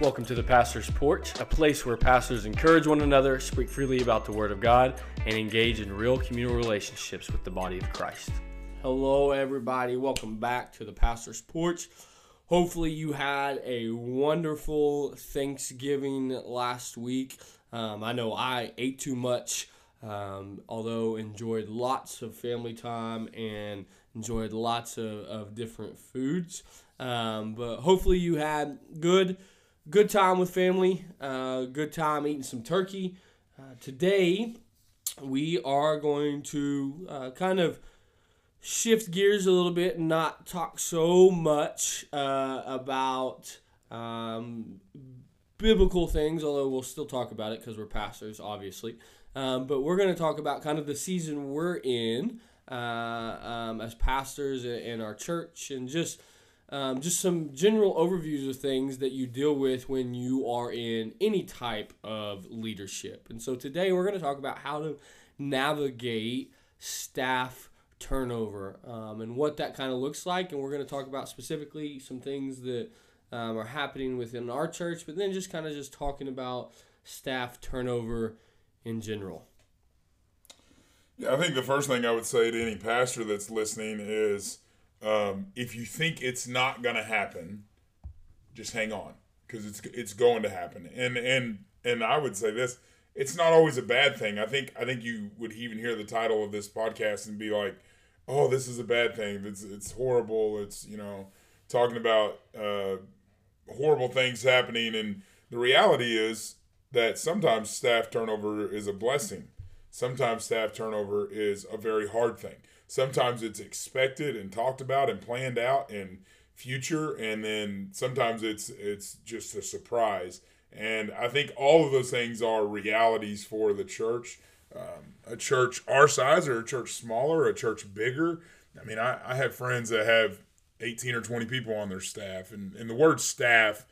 Welcome to the Pastor's Porch, a place where pastors encourage one another, speak freely about the Word of God, and engage in real communal relationships with the body of Christ. Hello, everybody. Welcome back to the Pastor's Porch. Hopefully, you had a wonderful Thanksgiving last week. Um, I know I ate too much, um, although enjoyed lots of family time and enjoyed lots of, of different foods. Um, but hopefully, you had good good time with family, uh, good time eating some turkey. Uh, today, we are going to uh, kind of shift gears a little bit and not talk so much uh, about um, biblical things, although we'll still talk about it because we're pastors, obviously. Um, but we're going to talk about kind of the season we're in uh, um, as pastors in our church and just um, just some general overviews of things that you deal with when you are in any type of leadership. And so today we're going to talk about how to navigate staff turnover um, and what that kind of looks like. And we're going to talk about specifically some things that um, are happening within our church, but then just kind of just talking about staff turnover in general. Yeah, I think the first thing I would say to any pastor that's listening is um, if you think it's not to happen, just hang on because it's it's going to happen. And and and I would say this: it's not always a bad thing. I think I think you would even hear the title of this podcast and be like, "Oh, this is a bad thing. It's it's horrible. It's you know talking about uh, horrible things happening." And the reality is that sometimes staff turnover is a blessing. Sometimes staff turnover is a very hard thing sometimes it's expected and talked about and planned out in future and then sometimes it's it's just a surprise. And i think all of those things are realities for the church. Um, a church our size or a church smaller a church bigger. I mean I, I have friends that have 18 or 20 people on their staff and, and the word staff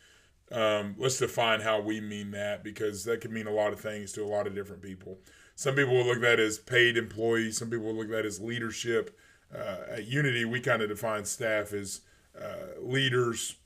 um, let's define how we mean that because that can mean a lot of things to a lot of different people some people will look at that as paid employees. Some people will look at that as leadership. Uh, at Unity, we kind of define staff as uh, leaders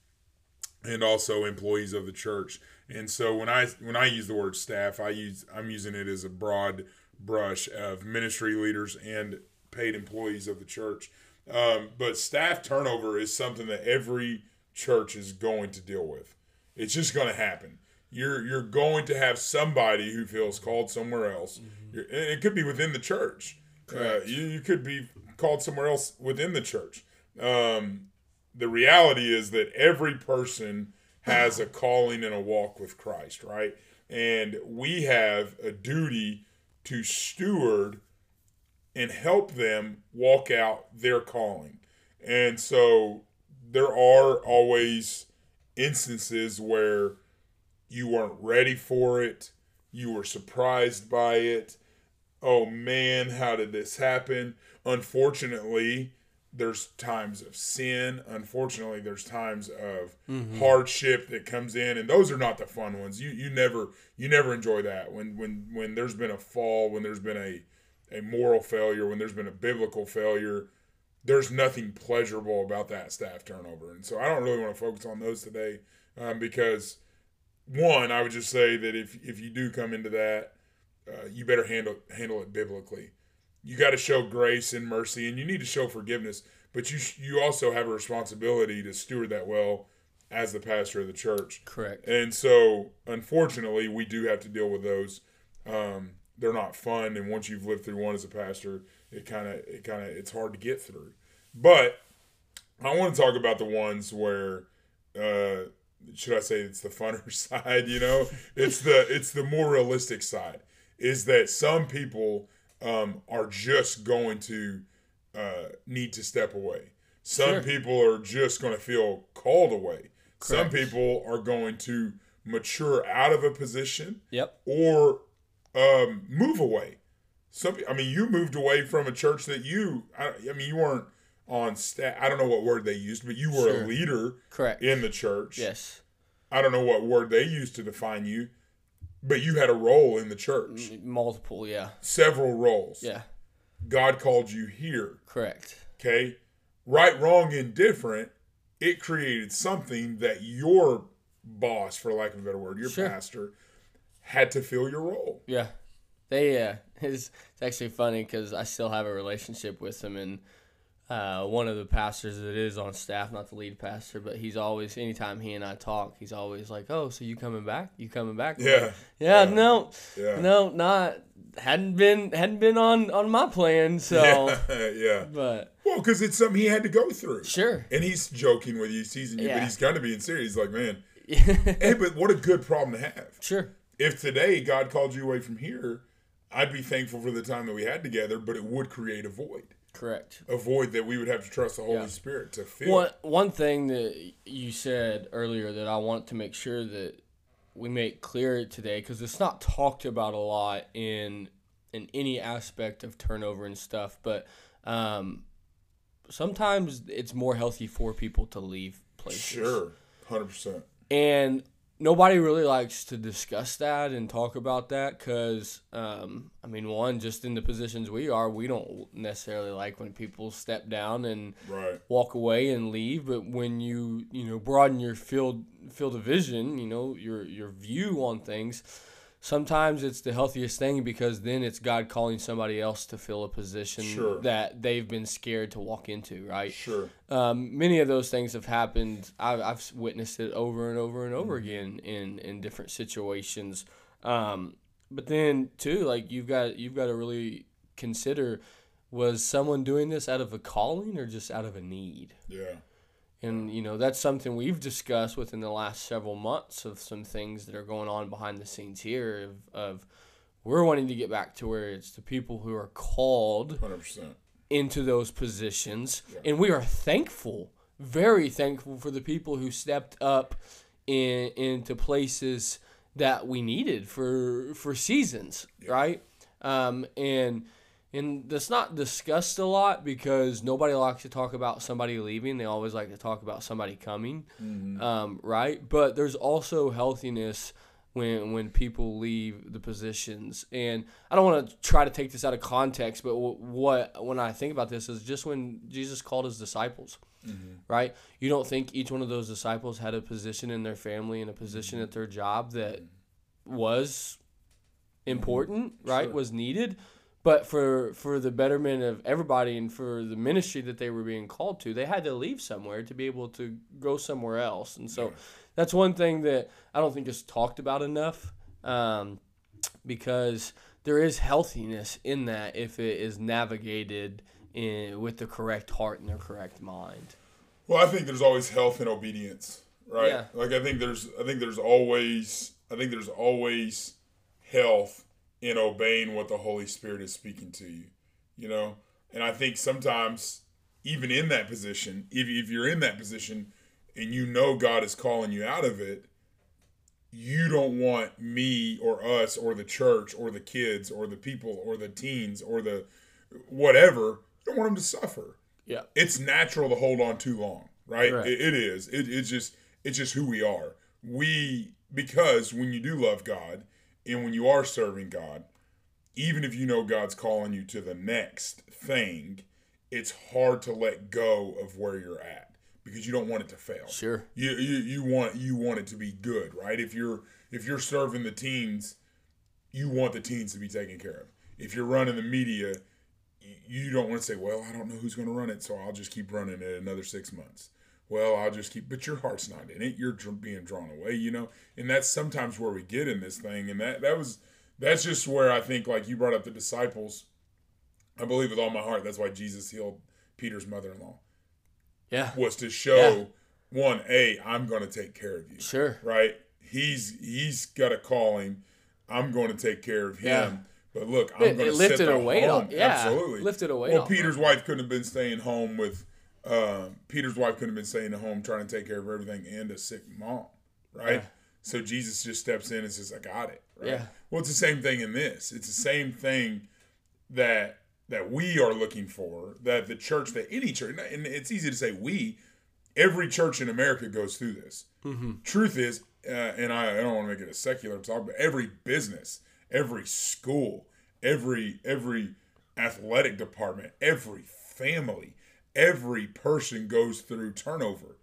and also employees of the church. And so when I when I use the word staff, I use I'm using it as a broad brush of ministry leaders and paid employees of the church. Um, but staff turnover is something that every church is going to deal with. It's just going to happen. You're you're going to have somebody who feels called somewhere else. Mm-hmm it could be within the church. Uh, you, you could be called somewhere else within the church. Um, the reality is that every person has a calling and a walk with Christ, right? And we have a duty to steward and help them walk out their calling. And so there are always instances where you weren't ready for it, you were surprised by it, oh man, how did this happen? Unfortunately, there's times of sin. Unfortunately, there's times of mm-hmm. hardship that comes in, and those are not the fun ones. You you never you never enjoy that when when when there's been a fall, when there's been a a moral failure, when there's been a biblical failure. There's nothing pleasurable about that staff turnover, and so I don't really want to focus on those today um, because one, I would just say that if if you do come into that uh, you better handle handle it biblically. You got to show grace and mercy, and you need to show forgiveness. But you you also have a responsibility to steward that well as the pastor of the church. Correct. And so, unfortunately, we do have to deal with those. Um, they're not fun, and once you've lived through one as a pastor, it kind of it kind of it's hard to get through. But I want to talk about the ones where. Uh, should I say it's the funner side? You know, it's the it's the more realistic side is that some people um, are just going to uh, need to step away. Some sure. people are just going to feel called away. Correct. Some people are going to mature out of a position. Yep. Or um, move away. Some, I mean, you moved away from a church that you, I, I mean, you weren't on staff. I don't know what word they used, but you were sure. a leader. Correct. In the church. Yes. I don't know what word they used to define you. But you had a role in the church. Multiple, yeah. Several roles. Yeah. God called you here. Correct. Okay. Right, wrong, indifferent, it created something that your boss, for lack of a better word, your Sure. pastor, had to fill your role. Yeah, they. Uh, it's, it's actually funny because I still have a relationship with him, and uh, one of the pastors that is on staff, not the lead pastor, but he's always, anytime he and I talk, he's always like, "Oh, so you coming back? You coming back?" Yeah. yeah, Yeah. no, Yeah. no, not hadn't been hadn't been on on my plan. So, Yeah. yeah. but Well, because it's something he had to go through. sure, And he's joking with you, he's teasing you, Yeah. but he's kind of being serious. He's like, man, hey, but what a good problem to have. sure, If today God called you away from here, I'd be thankful for the time that we had together, but it would create a void. Correct. A void that we would have to trust the Holy Yeah. Spirit to fill. One one thing that you said earlier that I want to make sure that we make clear today because it's not talked about a lot in in any aspect of turnover and stuff, but um, sometimes it's more healthy for people to leave places. Sure, hundred percent. And nobody really likes to discuss that and talk about that because, um, I mean, one, just in the positions we are, we don't necessarily like when people step down and Right. walk away and leave. But when you, you know, broaden your field field of vision, you know, your your view on things, sometimes it's the healthiest thing because then it's God calling somebody else to fill a position Sure. that they've been scared to walk into, right? Sure. um, many of those things have happened. I've, I've witnessed it over and over and over again in, in different situations. Um, but then too, like you've got you've got to really consider was someone doing this out of a calling or just out of a need? Yeah. And you know that's something we've discussed within the last several months of some things that are going on behind the scenes here of, of we're wanting to get back to where it's the people who are called Hundred percent. into those positions. And we are thankful, very thankful for the people who stepped up in, into places that we needed for for seasons, right? Um, and and that's not discussed a lot because nobody likes to talk about somebody leaving. They always like to talk about somebody coming, mm-hmm. um, right? But there's also healthiness when when people leave the positions. And I don't want to try to take this out of context, but w- what when I think about this is just when Jesus called his disciples, mm-hmm. right? You don't think each one of those disciples had a position in their family and a position mm-hmm. at their job that was important, right? Sure. Was needed. But for for the betterment of everybody and for the ministry that they were being called to, they had to leave somewhere to be able to go somewhere else. And so that's one thing that I don't think is talked about enough, um, because there is healthiness in that if it is navigated in, with the correct heart and the correct mind. Well, I think there's always health and obedience, right? Yeah. Like I think there's I think there's always I think there's always health in obeying what the Holy Spirit is speaking to you. You know? And I think sometimes even in that position, if if you're in that position and you know God is calling you out of it, you don't want me or us or the church or the kids or the people or the teens or the whatever, you don't want them to suffer Yeah. it's natural to hold on too long, right? Correct. It, it is. It, it's just it's just who we are. We because when you do love God and when you are serving God, even if you know God's calling you to the next thing, it's hard to let go of where you're at because you don't want it to fail. Sure. You, you you want you want it to be good, right? If you're if you're serving the teens, you want the teens to be taken care of. If you're running the media, you don't want to say, "Well, I don't know who's going to run it, so I'll just keep running it another six months." Well, I'll just keep, but your heart's not in it. You're being drawn away, you know, and that's sometimes where we get in this thing, and that that was that's just where I think, like you brought up the disciples. I believe with all my heart that's why Jesus healed Peter's mother-in-law Yeah. was to show one, a I'm going to take care of you Sure. right? He's he's got a calling. I'm going to take care of him. Yeah. But look, I'm going to lifted set the a home. yeah, Absolutely, lifted a weight Well, Peter's wife couldn't have been staying home with. Uh, Peter's wife couldn't have been staying at home trying to take care of everything and a sick mom, right? Yeah. So Jesus just steps in and says, "I got it." Right? Yeah. Well, it's the same thing in this. It's the same thing that that we are looking for. That the church, that any church, and it's easy to say we. Every church in America goes through this. Truth is, uh, and I, I don't want to make it a secular talk, but every business, every school, every every athletic department, every family, every person goes through turnover.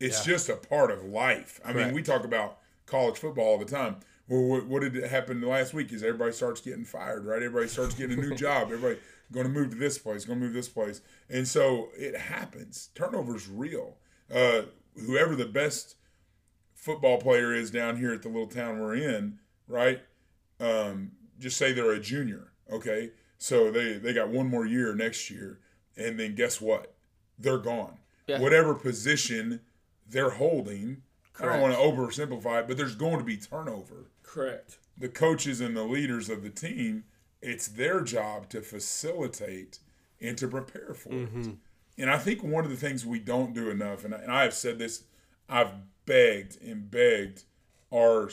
It's yeah. just a part of life. I Correct. mean, we talk about college football all the time. Well, what, what did happen last week? Is everybody starts getting fired, right? Everybody starts getting a new job. Everybody going to move to this place, going to move this place, and so it happens. Turnover's real. Uh, whoever the best football player is down here at the little town we're in, right? Um, just say they're a junior, okay? So they they got one more year next year, and then guess what? They're gone. Yeah. Whatever position they're holding, Correct. I don't want to oversimplify it, but there's going to be turnover. Correct. The coaches and the leaders of the team, it's their job to facilitate and to prepare for mm-hmm. it. And I think one of the things we don't do enough, and I, and I have said this, I've begged and begged our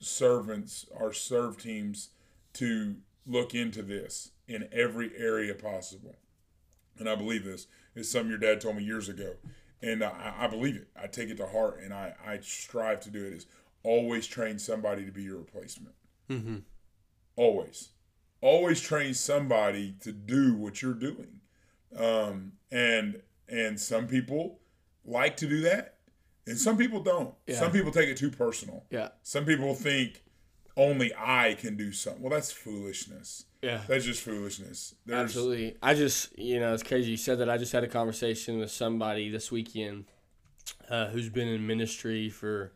servants, our serve teams to look into this in every area possible. And I believe this. It's something your dad told me years ago. And I, I believe it. I take it to heart and I, I strive to do it is always train somebody to be your replacement. Mm-hmm. Always. Always train somebody to do what you're doing. Um, and and some people like to do that and some people don't. Yeah. Some people take it too personal. Yeah. Some people think only I can do something. Well, that's foolishness. Yeah. That's just foolishness. There's, Absolutely. I just, you know, it's crazy you said that. I just had a conversation with somebody this weekend uh, who's been in ministry for,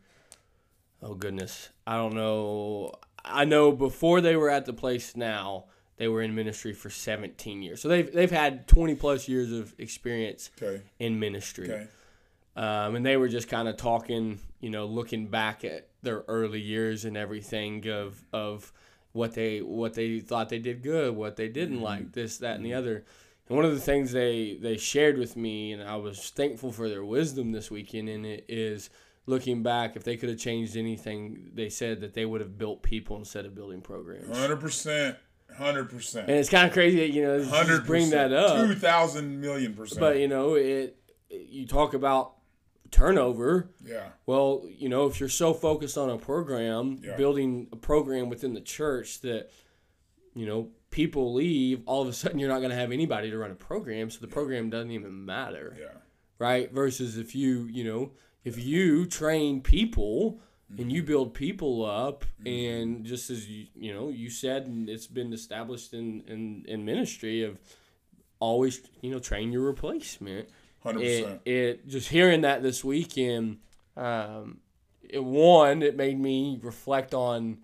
oh, goodness. I don't know. I know before they were at the place now, they were in ministry for 17 years. So they've, they've had 20 plus years of experience okay. in ministry. Okay. Um, and they were just kind of talking, you know, looking back at their early years and everything of of what they what they thought they did good, what they didn't mm-hmm. like, this, that, and the other. And one of the things they they shared with me, and I was thankful for their wisdom this weekend, and it is looking back, if they could have changed anything, they said that they would have built people instead of building programs. Hundred percent. Hundred percent. And it's kind of crazy that you know just bring that up. Two thousand million percent. But you know it. You talk about turnover. Yeah. Well, you know, if you're so focused on a program, yeah. building a program within the church that, you know, people leave, all of a sudden you're not going to have anybody to run a program, so the yeah. program doesn't even matter. Yeah. Right? Versus if you, you know, if you train people mm-hmm. and you mm-hmm. build people up mm-hmm. and just as you, you know, you said and it's been established in in in ministry of always, you know, train your replacement Hundred percent. It just hearing that this weekend, um, it, one, it made me reflect on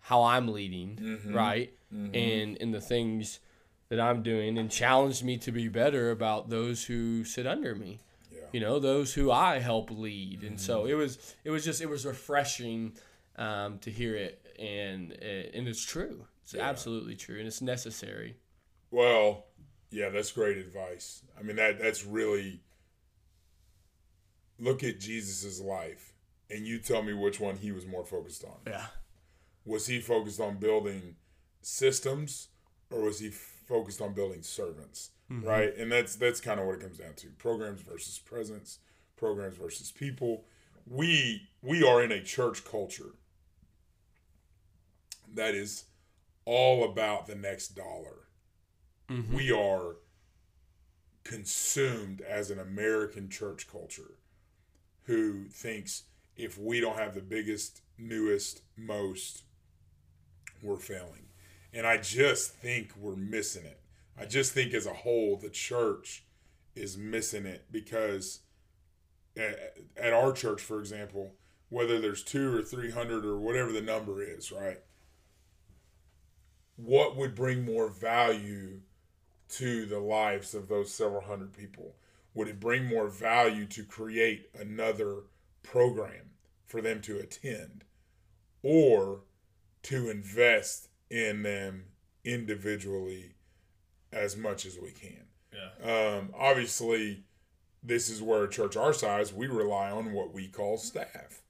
how I'm leading, mm-hmm. right, mm-hmm. and and the things that I'm doing, and challenged me to be better about those who sit under me. Yeah. You know, those who I help lead, mm-hmm. and so mm-hmm. it was it was just it was refreshing um, to hear it, and and it's true. It's yeah. absolutely true, and it's necessary. Well, yeah, that's great advice. I mean that that's really look at Jesus's life and you tell me which one he was more focused on. Yeah. Was he focused on building systems or was he focused on building servants? Mm-hmm. Right? And that's that's kind of what it comes down to. Programs versus presence, programs versus people. We we are in a church culture that is all about the next dollar mm-hmm. we are consumed as an American church culture who thinks if we don't have the biggest, newest, most, we're failing. And I just think we're missing it. I just think as a whole, the church is missing it because at, our church, for example, whether there's two or 300 or whatever the number is, right? What would bring more value to the lives of those several hundred people? Would it bring more value to create another program for them to attend or to invest in them individually as much as we can? Yeah. Um, obviously, this is where a church our size, we rely on what we call staff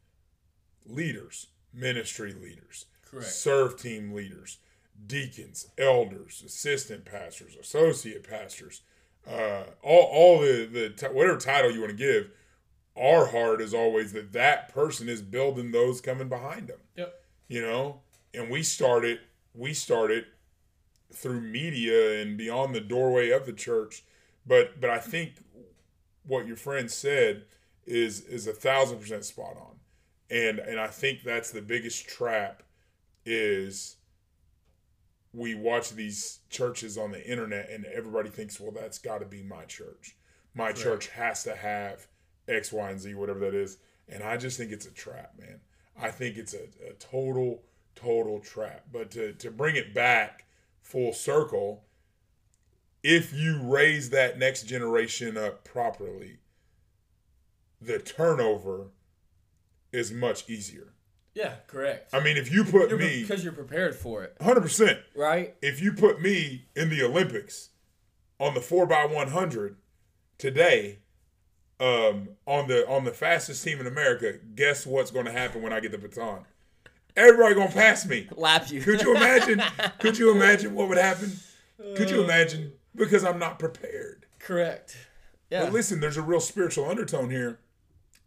leaders, ministry leaders, Correct. serve team leaders deacons, elders, assistant pastors, associate pastors, uh, all, all the, the whatever title you want to give, our heart is always that that person is building those coming behind them. Yep. You know, and we started we started through media and beyond the doorway of the church, but but I think what your friend said is is a thousand percent spot on, and and I think that's the biggest trap is we watch these churches on the internet and everybody thinks, well, that's got to be my church. My right. church has to have X, Y, and Z, whatever that is. And I just think it's a trap, man. I think it's a, a total, total trap. But to, to bring it back full circle, if you raise that next generation up properly, the turnover is much easier. Yeah, correct. I mean, if you put you're me because you're prepared for it, hundred percent, right? If you put me in the Olympics on the four by one hundred today, um, on the on the fastest team in America, guess what's going to happen when I get the baton? Everybody gonna pass me, lap you. Could you imagine? could you imagine what would happen? Could you uh. imagine? Because I'm not prepared. Correct. Yeah. But listen, there's a real spiritual undertone here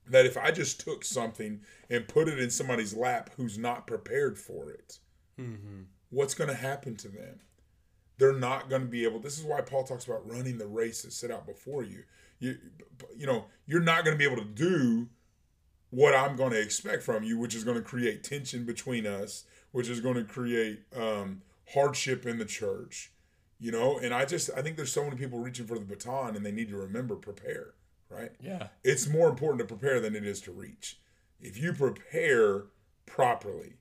that if I just took something and put it in somebody's lap who's not prepared for it, mm-hmm. what's going to happen to them? They're not going to be able. This is why Paul talks about running the race that set out before you. You, you know, you're not going to be able to do what I'm going to expect from you, which is going to create tension between us, which is going to create um, hardship in the church. You know, and I just I think there's so many people reaching for the baton, and they need to remember prepare right? Yeah. It's more important to prepare than it is to reach. If you prepare properly,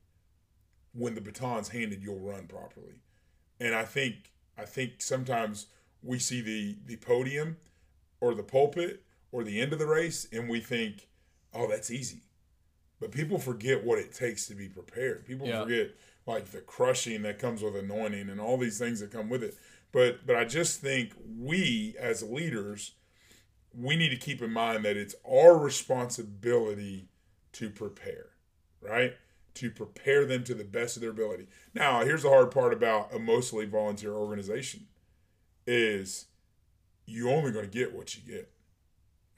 when the baton's handed, you'll run properly. And I think I think sometimes we see the the podium or the pulpit or the end of the race and we think, oh, that's easy. But people forget what it takes to be prepared. People yeah. forget like the crushing that comes with anointing and all these things that come with it. But but I just think we as leaders we need to keep in mind that it's our responsibility to prepare, right? To prepare them to the best of their ability. Now, here's the hard part about a mostly volunteer organization is you only going to get what you get.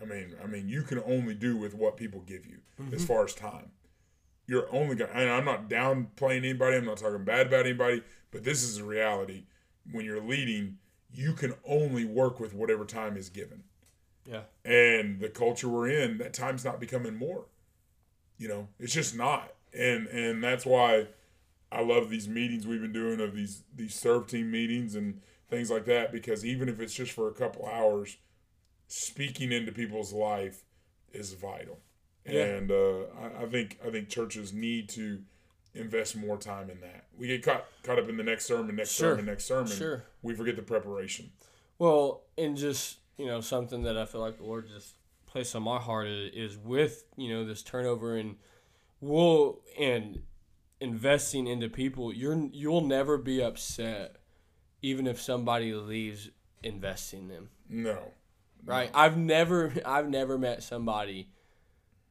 I mean, I mean, you can only do with what people give you mm-hmm. as far as time. You're only going. And I'm not downplaying anybody. I'm not talking bad about anybody. But this is a reality. When you're leading, you can only work with whatever time is given. Yeah. And the culture we're in, that time's not becoming more. You know, it's just not. And and that's why I love these meetings we've been doing of these these serve team meetings and things like that because even if it's just for a couple hours, speaking into people's life is vital. Yeah. And uh, I, I think I think churches need to invest more time in that. We get caught caught up in the next sermon, next sure. sermon, next sermon. Sure. We forget the preparation. Well, and just you know, something that I feel like the Lord just placed on my heart is, with, you know, this turnover and will and investing into people, you're you'll never be upset even if somebody leaves investing them. No. Right? I've never I've never met somebody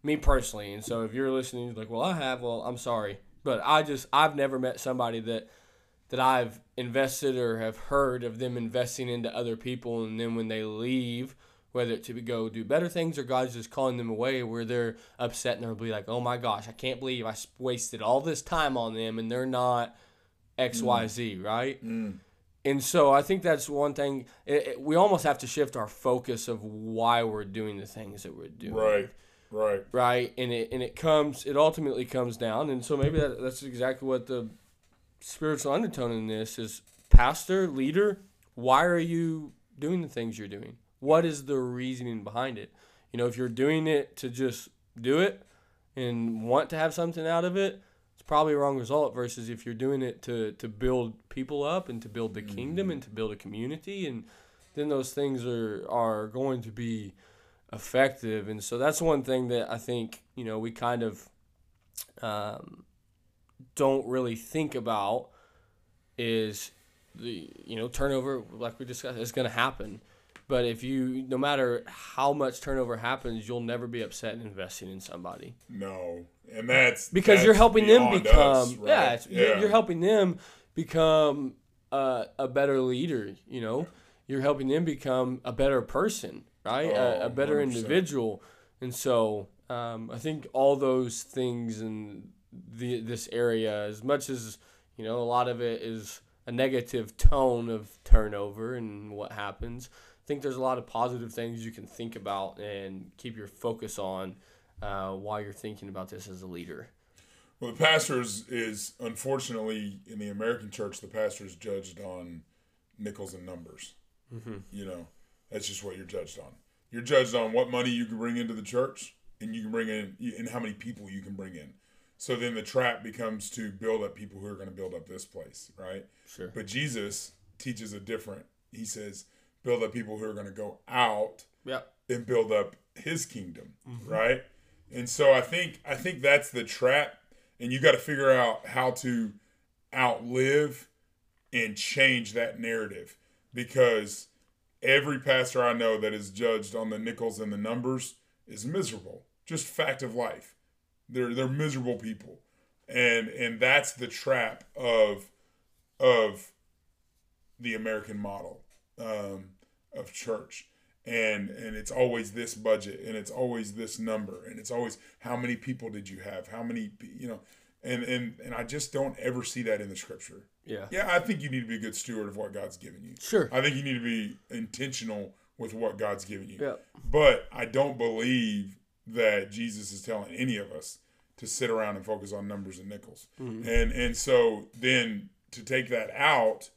me personally, and so if you're listening like, "Well, I have." Well, I'm sorry, but I just I've never met somebody that that I've invested or have heard of them investing into other people, and then when they leave, whether to go do better things or God's just calling them away, where they're upset and they'll be like, "Oh my gosh, I can't believe I wasted all this time on them, and they're not X, mm. Y, Z, right?" Mm. And so I think that's one thing. It, it, we almost have to shift our focus of why we're doing the things that we're doing. Right. Right. Right. And it and it comes. It ultimately comes down. And so maybe that, that's exactly what the spiritual undertone in this is pastor, leader, why are you doing the things you're doing? What is the reasoning behind it? You know, if you're doing it to just do it and want to have something out of it, it's probably a wrong result versus if you're doing it to, to build people up and to build the mm. kingdom and to build a community and then those things are are going to be effective. And so that's one thing that I think, you know, we kind of um, don't really think about is the you know turnover like we discussed is going to happen but if you no matter how much turnover happens you'll never be upset in investing in somebody no and that's because that's you're helping them become us, right? yeah, yeah. You're, helping them become a, a better leader you know you're helping them become a better person right oh, a, a, better 100%. individual and so um, i think all those things and the this area as much as you know a lot of it is a negative tone of turnover and what happens. I think there's a lot of positive things you can think about and keep your focus on uh, while you're thinking about this as a leader. Well, the pastors is unfortunately in the American church, the pastor is judged on nickels and numbers. Mm-hmm. You know, that's just what you're judged on. You're judged on what money you can bring into the church, and you can bring in, and how many people you can bring in. So then the trap becomes to build up people who are going to build up this place, right? Sure. But Jesus teaches a different. He says, build up people who are going to go out yep. and build up His kingdom, mm-hmm. right? And so I think I think that's the trap, and you got to figure out how to outlive and change that narrative because every pastor I know that is judged on the nickels and the numbers is miserable. Just fact of life. They're they're miserable people. And and that's the trap of of the American model um, of church. And and it's always this budget and it's always this number and it's always how many people did you have? How many you know and and and I just don't ever see that in the scripture. Yeah. Yeah, I think you need to be a good steward of what God's given you. Sure. I think you need to be intentional with what God's given you. Yeah. But I don't believe that Jesus is telling any of us to sit around and focus on numbers and nickels. Mm-hmm. And and so then to take that out,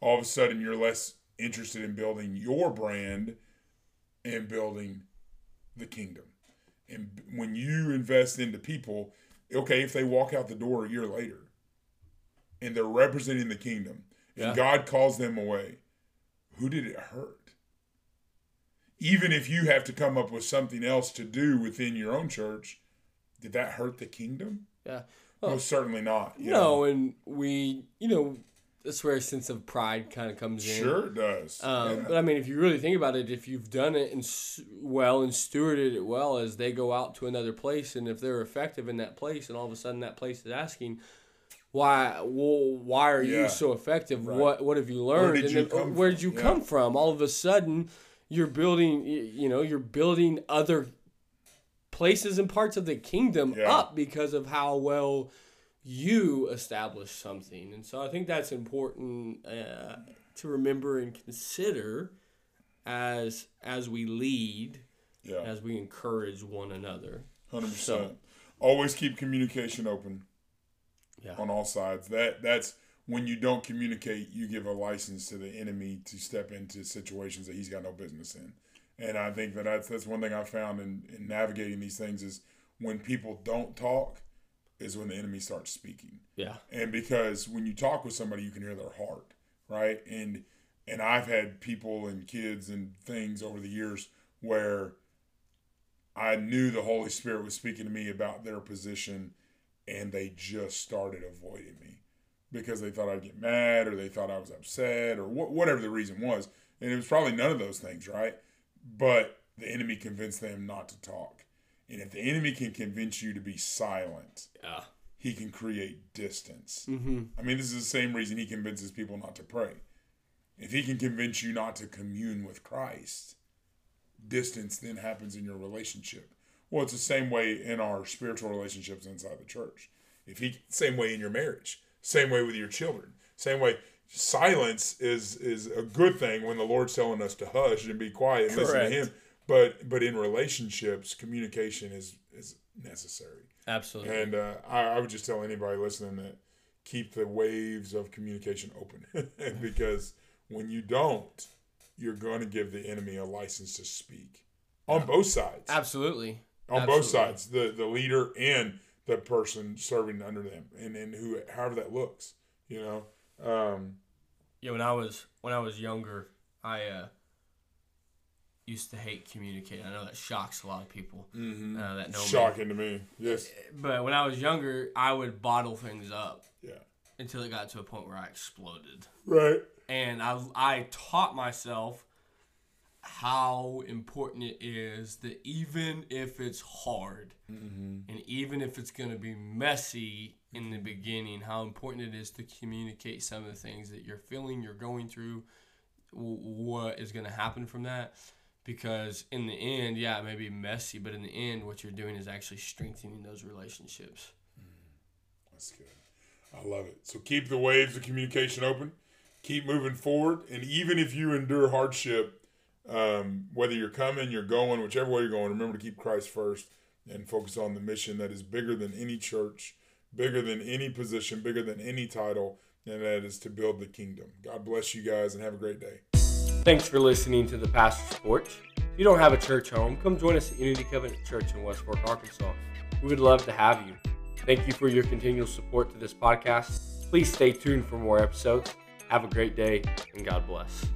all of a sudden you're less interested in building your brand and building the kingdom. And when you invest into people, okay, if they walk out the door a year later and they're representing the kingdom and yeah. God calls them away, who did it hurt? Even if you have to come up with something else to do within your own church, did that hurt the kingdom? Yeah. Well, no, certainly not. no, know? and we, you know, that's where a sense of pride kind of comes in. Sure, it does. Um, yeah. But I mean, if you really think about it, if you've done it and well and stewarded it well, as they go out to another place, and if they're effective in that place, and all of a sudden that place is asking, why, well, why are yeah. you so effective? Right. What, what have you learned? Where did you, come, where did you come from? All of a sudden, you're building. You know, you're building other places and parts of the kingdom up because of how well you establish something. And so I think that's important uh, to remember and consider as as we lead, yeah. as we encourage one another. Hundred so, percent. Always keep communication open. Yeah. On all sides. That that's when you don't communicate, you give a license to the enemy to step into situations that he's got no business in. And I think that that's, that's one thing I found in, in navigating these things is when people don't talk, is when the enemy starts speaking. Yeah. And because when you talk with somebody, you can hear their heart, right? And and I've had people and kids and things over the years where I knew the Holy Spirit was speaking to me about their position and they just started avoiding me because they thought I'd get mad or they thought I was upset or wh- whatever the reason was. And it was probably none of those things, right? But the enemy convinced them not to talk. And if the enemy can convince you to be silent, yeah. he can create distance. Mm-hmm. I mean, this is the same reason he convinces people not to pray. If he can convince you not to commune with Christ, distance then happens in your relationship. Well, it's the same way in our spiritual relationships inside the church. If he, same way in your marriage, same way with your children, same way. Silence is is a good thing when the Lord's telling us to hush and be quiet and Correct. listen to Him but but in relationships, communication is is necessary. Absolutely. And uh, I, I would just tell anybody listening that keep the waves of communication open because when you don't, you're going to give the enemy a license to speak on both sides. Absolutely. On Absolutely. both sides, the the leader and the person serving under them, and and who however that looks, you know. Um, yeah, when I was when I was younger, I uh, used to hate communicating. I know that shocks a lot of people. Mm-hmm. Uh, that know shocking me. to me. Yes. But when I was younger, I would bottle things up. Yeah. Until it got to a point where I exploded. Right. And I I taught myself how important it is that even if it's hard mm-hmm. and even if it's going to be messy in the beginning, how important it is to communicate some of the things that you're feeling, you're going through, what is going to happen from that because in the end, yeah, it may be messy, but in the end, what you're doing is actually strengthening those relationships. Mm, that's good. I love it. So keep the waves of communication open, keep moving forward, and even if you endure hardship, um, whether you're coming, you're going, whichever way you're going, remember to keep Christ first and focus on the mission that is bigger than any church, bigger than any position, bigger than any title, and that is to build the kingdom. God bless you guys and have a great day. Thanks for listening to the Pastor's Porch. If you don't have a church home, come join us at Unity Covenant Church in West Fork, Arkansas. We would love to have you. Thank you for your continual support to this podcast. Please stay tuned for more episodes. Have a great day and God bless.